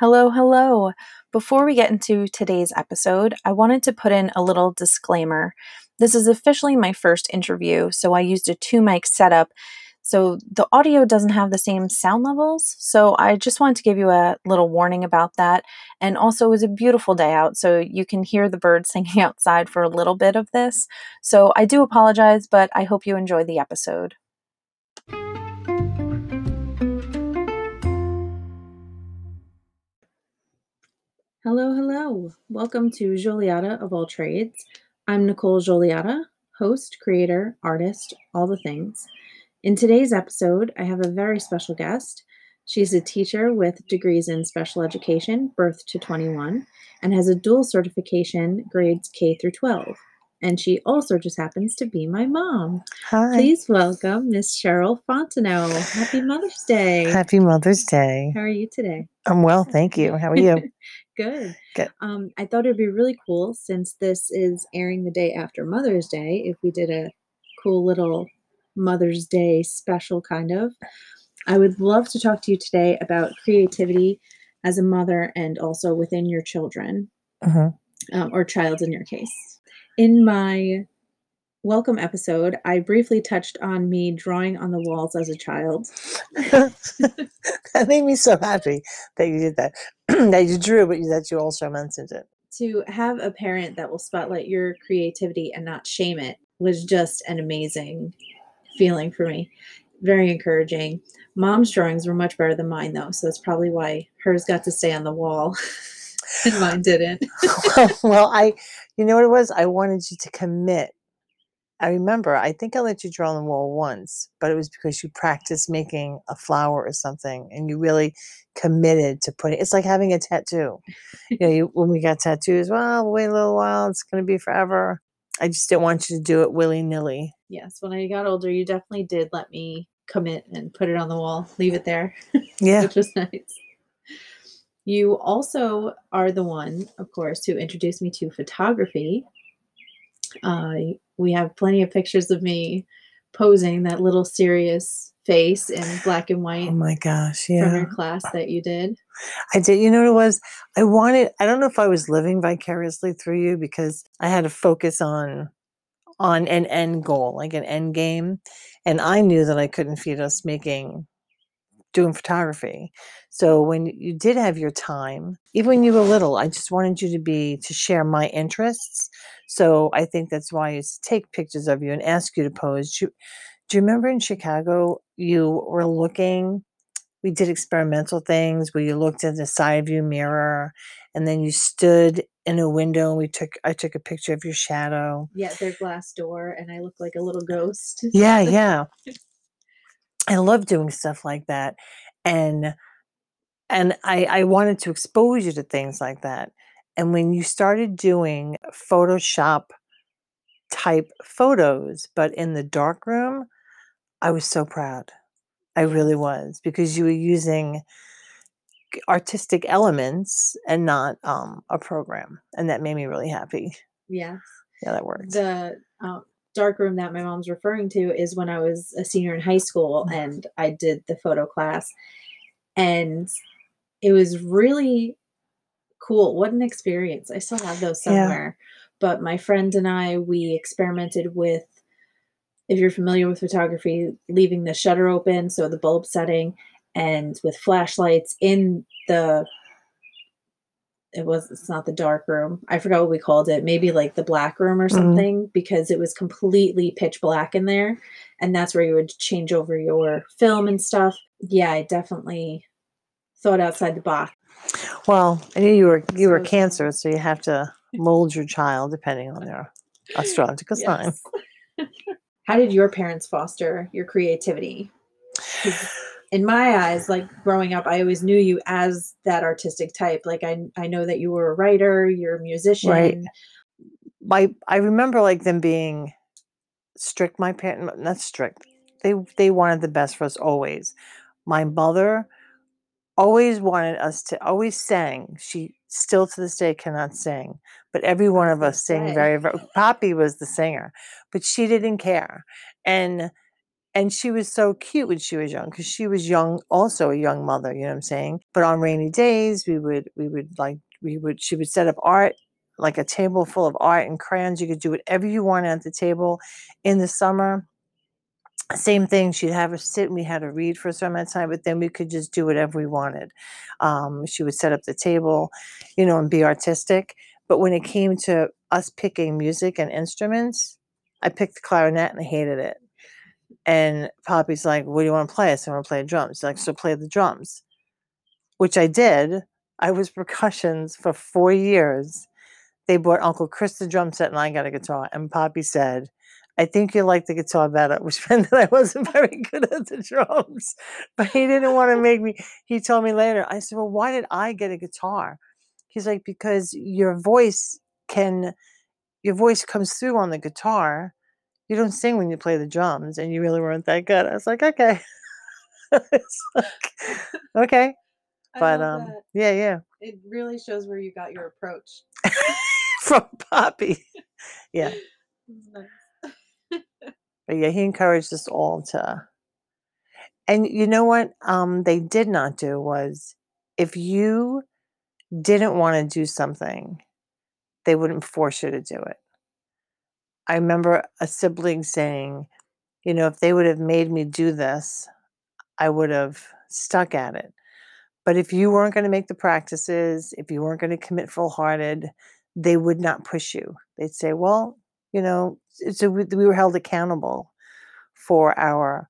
Hello, hello. Before we get into today's episode, I wanted to put in a little disclaimer. This is officially my first interview, so I used a two mic setup. So the audio doesn't have the same sound levels. So I just wanted to give you a little warning about that. And also, it was a beautiful day out, so you can hear the birds singing outside for a little bit of this. So I do apologize, but I hope you enjoy the episode. Hello, hello. Welcome to Joliada of All Trades. I'm Nicole Joliada, host, creator, artist, all the things. In today's episode, I have a very special guest. She's a teacher with degrees in special education, birth to 21, and has a dual certification, grades K through 12. And she also just happens to be my mom. Hi. Please welcome Miss Cheryl Fontenot. Happy Mother's Day. Happy Mother's Day. How are you today? I'm well, thank you. How are you? Good. Good. Um, I thought it'd be really cool since this is airing the day after Mother's Day if we did a cool little Mother's Day special kind of. I would love to talk to you today about creativity as a mother and also within your children Mhm. um, or child in your case. In my welcome episode, I briefly touched on me drawing on the walls as a child. that made me so happy that you did that. that you drew, but that you also mentioned it. to have a parent that will spotlight your creativity and not shame it was just an amazing feeling for me. Very encouraging. Mom's drawings were much better than mine, though, so that's probably why hers got to stay on the wall and mine didn't. well, well, I, you know what it was? I wanted you to commit. I remember, I think I let you draw on the wall once, but it was because you practiced making a flower or something and you really committed to putting it's like having a tattoo. You know, you, when we got tattoos, well, we'll wait a little while, it's going to be forever. I just didn't want you to do it willy nilly. yes, when I got older, you definitely did let me commit and put it on the wall, leave it there. Yeah. which was nice. You also are the one, of course, who introduced me to photography. Uh, we have plenty of pictures of me posing that little serious face in black and white Oh my gosh. yeah. from your class that you did. I did. You know what it was? I wanted. I don't know if I was living vicariously through you because I had to focus on on an end goal, like an end game, and I knew that I couldn't feed us making doing photography. So when you did have your time, even when you were little, I just wanted you to be to share my interests. So I think that's why I used to take pictures of you and ask you to pose. Do you, do you remember in Chicago you were looking? We did experimental things where you looked in the side view mirror and then you stood in a window and we took I took a picture of your shadow. Yeah, their glass door, and I look like a little ghost. Yeah, yeah. I love doing stuff like that. And and I, I wanted to expose you to things like that. And when you started doing Photoshop type photos, but in the dark room, I was so proud. I really was because you were using artistic elements and not um, a program. And that made me really happy. Yes. Yeah, that worked. the uh, dark room that my mom's referring to is when I was a senior in high school Mm. and I did the photo class. And it was really cool. What an experience. I still have those Yeah. somewhere. But my friend and I, we experimented with, if you're familiar with photography, leaving the shutter open, so the bulb setting, and with flashlights in the it was it's not the dark room i forgot what we called it maybe like the black room or Mhm. something because it was completely pitch black in there and that's where you would change over your film and stuff yeah i definitely thought outside the box Well, I knew you were you were cancer, so you have to mold your child depending on their astrological sign. Yes. how did your parents foster your creativity in my eyes like growing up i always knew you as that artistic type like i i know that you were a writer you're a musician Right. My I remember like them being strict. My parent not strict. They they wanted the best for us always. My mother always wanted us to always sang. She still to this day cannot sing, but every one of us sang very, very. Poppy was the singer, but she didn't care, and and she was so cute when she was young because she was young also a young mother you know what i'm saying? But on rainy days we would we would like we would she would set up art like a table full of art and crayons. You could do whatever you wanted at the table in the summer. Same thing she'd have us sit and we had to read for some amount of time but then we could just do whatever we wanted. Um, she would set up the table you know and be artistic. But when it came to us picking music and instruments i picked the clarinet and i hated it and poppy's like what do you want to play i said i want to play drums She's like mm. so play the drums which i did i was percussions for four years they bought uncle chris the drum set and i got a guitar and poppy said I think you like the guitar better, which meant that I wasn't very good at the drums. But he didn't want to make me. He told me later. I said, "Well, why did I get a guitar?" He's like, "Because your voice can, your voice comes through on the guitar. You don't sing when you play the drums, and you really weren't that good." I was like, "Okay." It's like, okay, but um, that. yeah, yeah, It really shows where you got your approach. from Poppy. Yeah. Nice. But yeah, he encouraged us all to. And you know what? Um, they did not do was if you didn't want to do something, they wouldn't force you to do it. I remember a sibling saying, you know, if they would have made me do this, I would have stuck at it. But if you weren't going to make the practices, if you weren't going to commit full hearted, they would not push you. They'd say, well, you know, so we, we were held accountable for our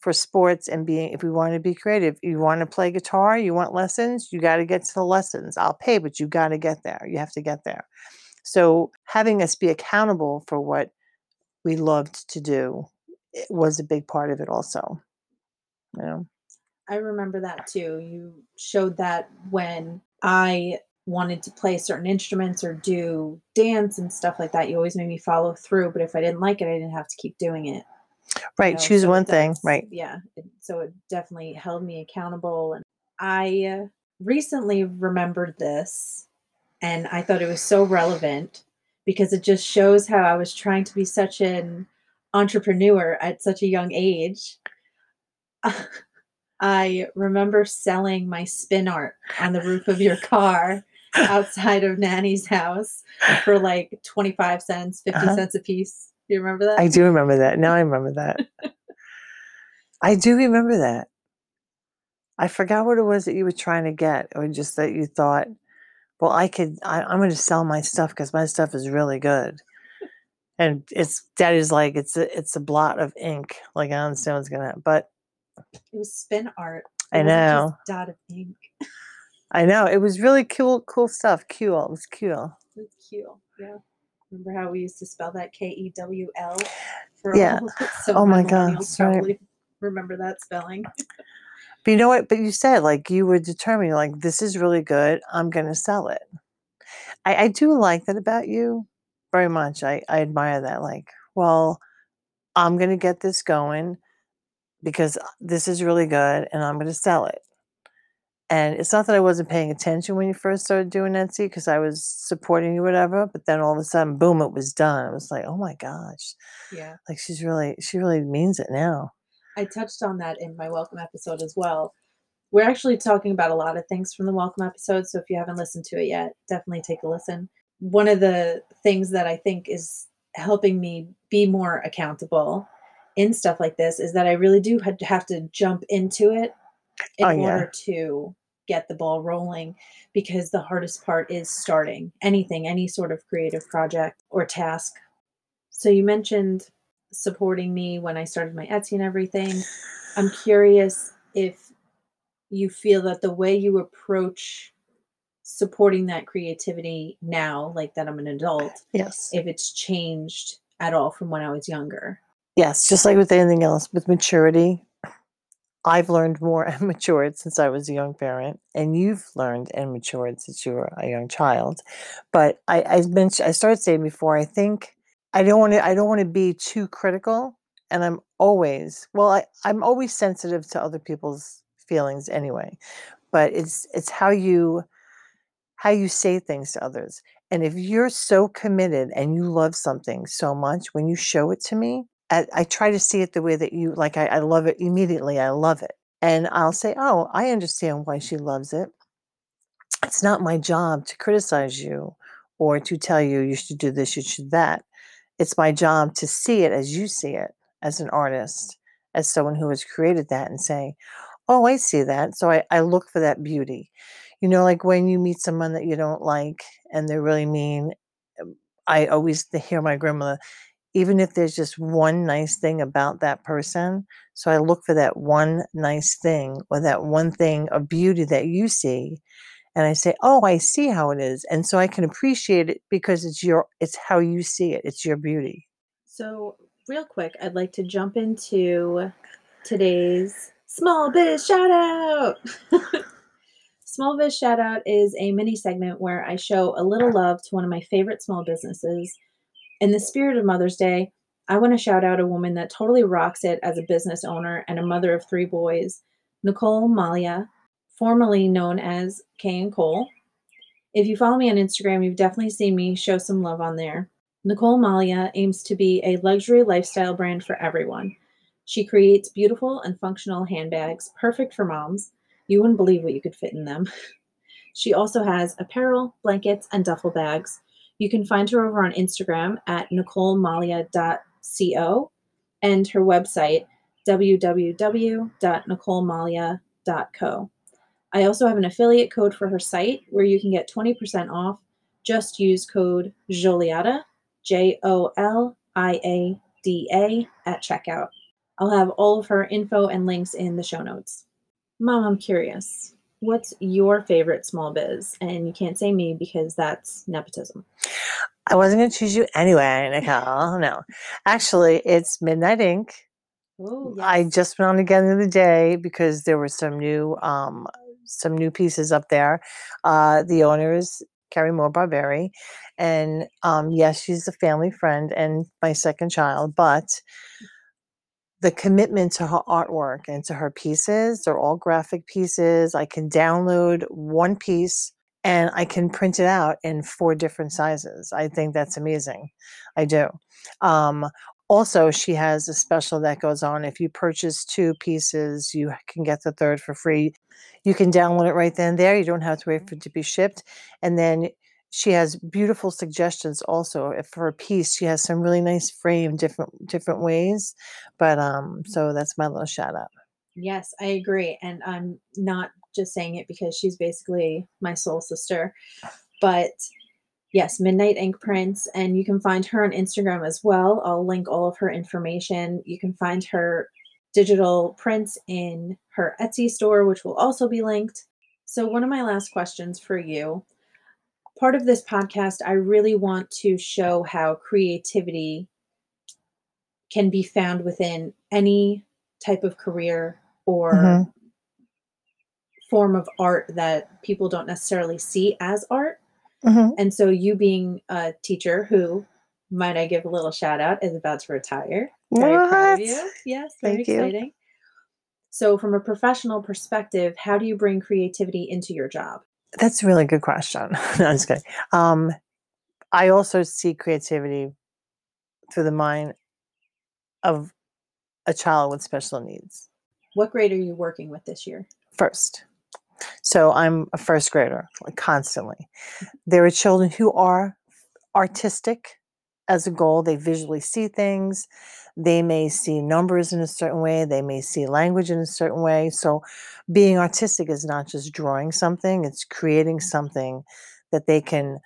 for sports and being if we want to be creative you want to play guitar you want lessons you got to get to the lessons i'll pay but you got to get there you have to get there so having us be accountable for what we loved to do was a big part of it also you know I remember that too. You showed that when I wanted to play certain instruments or do dance and stuff like that. You always made me follow through, but if I didn't like it, I didn't have to keep doing it. you right know, choose so one thing right Yeah. it- so it definitely held me accountable. And I recently remembered this and I thought it was so relevant because it just shows how I was trying to be such an entrepreneur at such a young age. I remember selling my spin art on the roof of your car outside of Nanny's house for like 25 cents, 50 Uh-huh. cents a piece. Do you remember that? i do remember that now i remember that i do remember that i forgot what it was that you were trying to get or just that you thought well i could I, i'm going to sell my stuff because my stuff is really good and it's daddy's like it's a it's a blot of ink like i don't understand what's gonna but It was spin art. I It just know. dot of ink. i know it was really cool cool stuff cool it was cool It was cute. Yeah. Remember how we used to spell that K E W L? For Yeah. all- so Oh my God. right. Probably remember that spelling. but you know what? But you said like you were determined like this is really good i'm going to sell it. I, I do like that about you very much I, I admire that like well i'm going to get this going because uh, this is really good and i'm going to sell it. And it's not that i wasn't paying attention when you first started doing etsy because i was supporting you whatever but then all of a sudden boom it was done. It was like oh my gosh. Yeah. like she's really she really means it now I touched on that in my welcome episode as well. We're actually talking about a lot of things from the welcome episode. So if you haven't listened to it yet, definitely take a listen. One of the things that I think is helping me be more accountable in stuff like this is that I really do have to jump into it in Oh, yeah. order to get the ball rolling because the hardest part is starting anything, any sort of creative project or task. So you mentioned supporting me when I started my Etsy and everything. I'm curious if you feel that the way you approach supporting that creativity now, like that I'm an adult, yes if it's changed at all from when I was younger. Yes, just like with anything else, with maturity, I've learned more and matured since I was a young parent, and you've learned and matured since you were a young child. But I, I mentioned, I started saying before, I think I don't want to, I don't want to be too critical, and I'm always, well, I, I'm always sensitive to other people's feelings anyway. But it's, it's how you, how you say things to others. And if you're so committed and you love something so much, when you show it to me, at, I try to see it the way that you like. I, I love it immediately. I love it. And I'll say, Oh, I understand why she loves it. It's not my job to criticize you or to tell you you should do this, you should that. It's my job to see it as you see it, as an artist, as someone who has created that, and say, Oh, I see that. So I, I look for that beauty. You know, like when you meet someone that you don't like and they're really mean, um, I always hear my grandmother, even if there's just one nice thing about that person. So I look for that one nice thing or that one thing of beauty that you see. And I say, "Oh, I see how it is." And so I can appreciate it because it's your it's how you see it. It's your beauty. So, real quick, I'd like to jump into today's small biz shout out. small biz shout out is a mini segment where I show a little love to one of my favorite small businesses in the spirit of Mother's Day, I want to shout out a woman that totally rocks it as a business owner and a mother of three boys, Nicole Malia, formerly known as Cay and Col. If you follow me on Instagram, you've definitely seen me show some love on there. Nicole Malia aims to be a luxury lifestyle brand for everyone. She creates beautiful and functional handbags, perfect for moms. You wouldn't believe what you could fit in them. She also has apparel, blankets, and duffel bags. You can find her over on Instagram at nicolemalia.co and her website www.nicolemalia.co. I also have an affiliate code for her site where you can get 20% off. Just use code Joliada, J O L I A D A, at checkout. I'll have all of her info and links in the show notes. Mom, I'm curious what's your favorite small biz? And you can't say me because that's nepotism. I wasn't going to choose you anyway, Nicole. no, actually, it's Midnight Ink. Oh, yes. I just went on again the other day because there were some new um, some new pieces up there. Uh, the owner is Carrie Moore Barberi, and um, yes, she's a family friend and my second child, but the commitment to her artwork and to her pieces. They're all graphic pieces. I can download one piece and I can print it out in four different sizes. I think that's amazing. I do. Um, also, she has a special that goes on. If you purchase two pieces, you can get the third for free. You can download it right then and there. You don't have to wait for it to be shipped. And then she has beautiful suggestions also for a piece she has some really nice frame different different ways but um so that's my little shout out yes i agree and i'm not just saying it because she's basically my soul sister but yes midnight ink prints and you can find her on instagram as well i'll link all of her information you can find her digital prints in her etsy store which will also be linked so one of my last questions for you part of this podcast, I really want to show how creativity can be found within any type of career or mm-hmm. form of art that people don't necessarily see as art. Mm-hmm. And so, you being a teacher who, might I give a little shout out, is about to retire. Very what? proud of you. Yes, very Thank exciting. You. So, from a professional perspective, how do you bring creativity into your job? That's a really good question. no, I'm just kidding. Um, I also see creativity through the mind of a child with special needs. What grade are you working with this year? First. So I'm a first grader like constantly. There are children who are artistic as a goal. They visually see things. They may see numbers in a certain way. They may see language in a certain way. So being artistic is not just drawing something, it's creating something that they can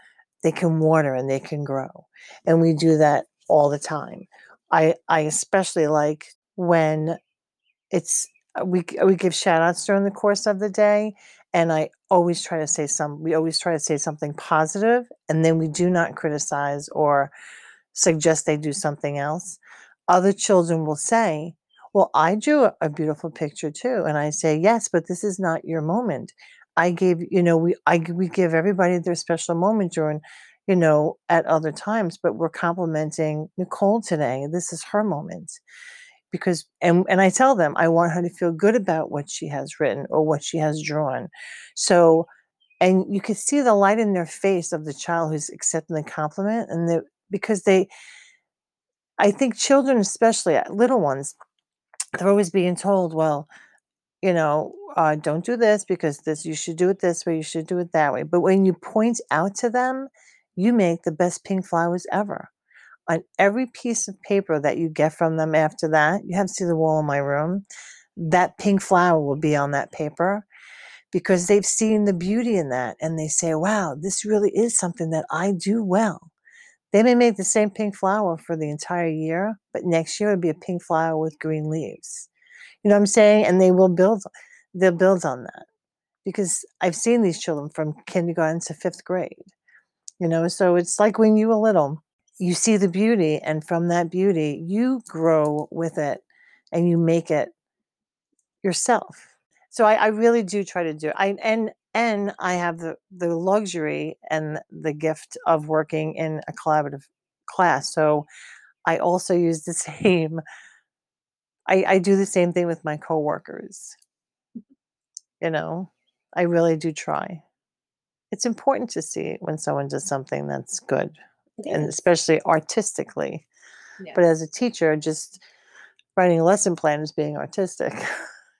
they can water and they can grow. And we do that all the time. I I especially like when it's uh, we we give shout outs during the course of the day and I always try to say some we always try to say something positive and then we do not criticize or suggest they do something else. Other children will say, well, I drew a beautiful picture too. And I say, yes, but this is not your moment. I gave, you know, we, I, we give everybody their special moment during, you know, at other times, but we're complimenting Nicole today. This is her moment because, and, and I tell them, I want her to feel good about what she has written or what she has drawn. So, and you can see the light in their face of the child who's accepting the compliment and the, because they, I think children, especially uh, little ones, they're always being told, well, you know, uh, don't do this because this you should do it this way, you should do it that way. But when you point out to them, you make the best pink flowers ever. On every piece of paper that you get from them after that, you have to see the wall in my room. That pink flower will be on that paper because they've seen the beauty in that and they say, wow, this really is something that I do well. They may make the same pink flower for the entire year, but next year it'll be a pink flower with green leaves. You know what I'm saying? And they will build, they'll build on that because I've seen these children from kindergarten to fifth grade. You know, so it's like when you were little, you see the beauty, and from that beauty, you grow with it and you make it yourself. So I, I really do try to do. I and and I have the the luxury and the gift of working in a collaborative class. So I also use the same. I, I do the same thing with my coworkers. You know, I really do try. It's important to see when someone does something that's good, and especially artistically. Yeah. But as a teacher, just writing a lesson plan is being artistic.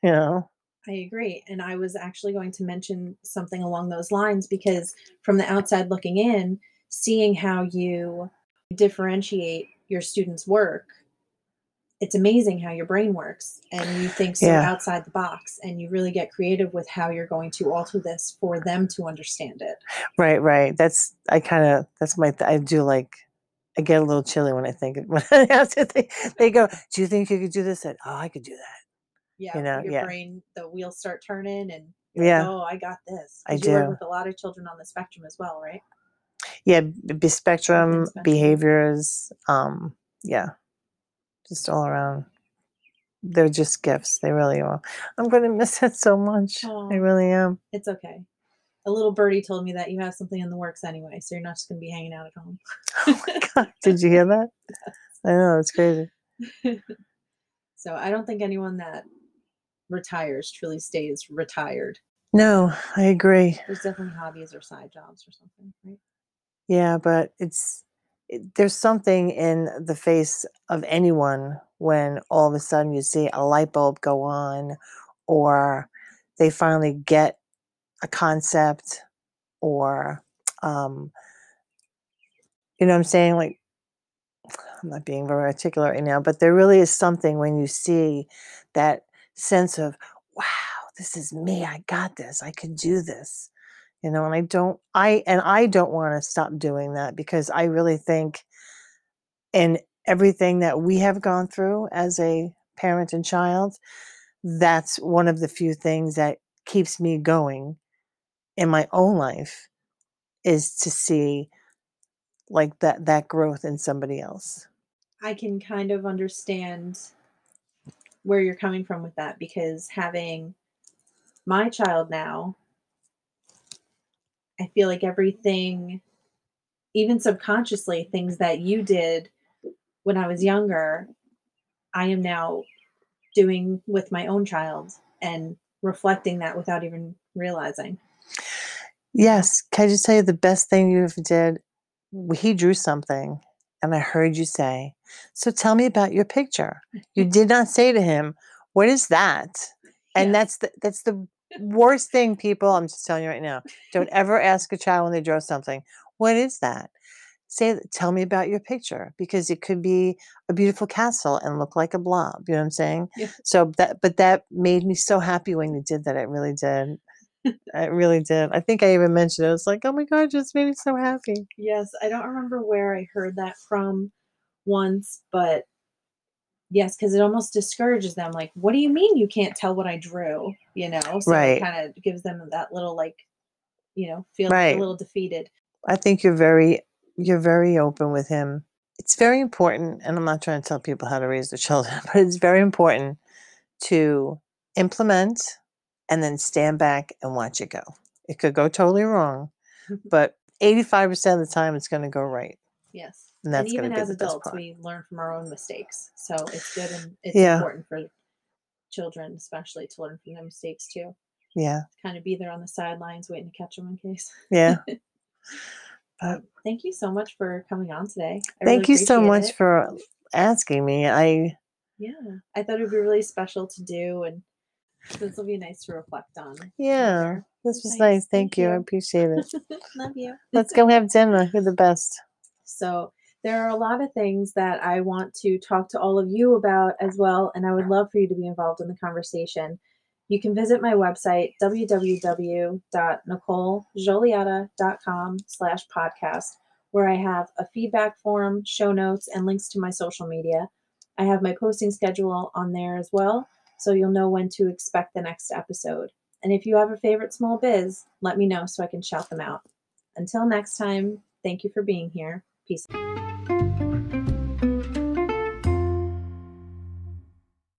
You know. I agree. And I was actually going to mention something along those lines because from the outside looking in, seeing how you differentiate your students' work, it's amazing how your brain works and you think so Yeah. outside the box and you really get creative with how you're going to alter this for them to understand it. Right, right. That's I kind of that's my I do like I get a little chilly when I think when I have to think, they go, "Do you think you could do this?" And, "Oh, I could do that." Yeah. know, your yeah. brain, the wheels start turning and Yeah. like, oh, I got this. i you work do. with a lot of children on the spectrum as well, right? Yeah, b- spectrum spectrum. behaviors. Um, yeah, just all around. They're just gifts. They really are. I'm going to miss it so much. I really am. It's okay. A little birdie told me that you have something in the works anyway, so you're not just going to be hanging out at home. Oh my god! Did you hear that? I know it's crazy. so I don't think anyone that retires truly stays retired. No, I agree. There's definitely hobbies or side jobs or something, right? Yeah, but it's it, there's something in the face of anyone when all of a sudden you see a light bulb go on or they finally get a concept or um you know what I'm saying like I'm not being very articulate right now, but there really is something when you see that sense of wow, this is me. I got this. I can do this you know and i don't i and i don't want to stop doing that because i really think in everything that we have gone through as a parent and child that's one of the few things that keeps me going in my own life is to see like that that growth in somebody else I can kind of understand where you're coming from with that because having my child now, I feel like everything, even subconsciously, things that you did when I was younger, I am now doing with my own child and reflecting that without even realizing. yes. Can i just tell you the best thing you ever did? He drew something and i heard you say so tell me about your picture. You mm-hmm. did not say to him what is that? And Yeah. that's the that's the worst thing people i'm just telling you right now don't ever ask a child when they draw something what is that? Say tell me about your picture because it could be a beautiful castle and look like a blob you know what i'm saying? Yeah. so that but that made me so happy when you did that it really did it really did i think i even mentioned it i was like oh my god it just made me so happy Yes, I don't remember where I heard that from once, but yes, because it almost discourages them. Like, what do you mean you can't tell what I drew? You know, so Right. it kind of gives them that little like, you know, feel Right. a little defeated. I think you're very you're very open with him. It's very important, and I'm not trying to tell people how to raise their children, but it's very important to implement and then stand back and watch it go. It could go totally wrong, but 85% of the time it's going to go right. Yes, And that's gonna even be as the best adults, part. we learn from our own mistakes, so it's good and it's Yeah. important for children, especially, to learn from their mistakes too. Yeah. Kind of be there on the sidelines, waiting to catch them in case. Yeah. But thank you so much for coming on today. I really Thank you so much it. for asking me. I Yeah, I thought it'd be really special to do, and this will be nice to reflect on. yeah, this was Nice, nice. thank Thank you. I appreciate it. Love you. Let's go have dinner. You're the best. So, there are a lot of things that I want to talk to all of you about as well, and I would love for you to be involved in the conversation. You can visit my website, www.nicolejoliada.com slash podcast, where I have a feedback form, show notes, and links to my social media. I have my posting schedule on there as well, so you'll know when to expect the next episode. And if you have a favorite small biz, let me know so I can shout them out. Until next time, thank you for being here. Peace.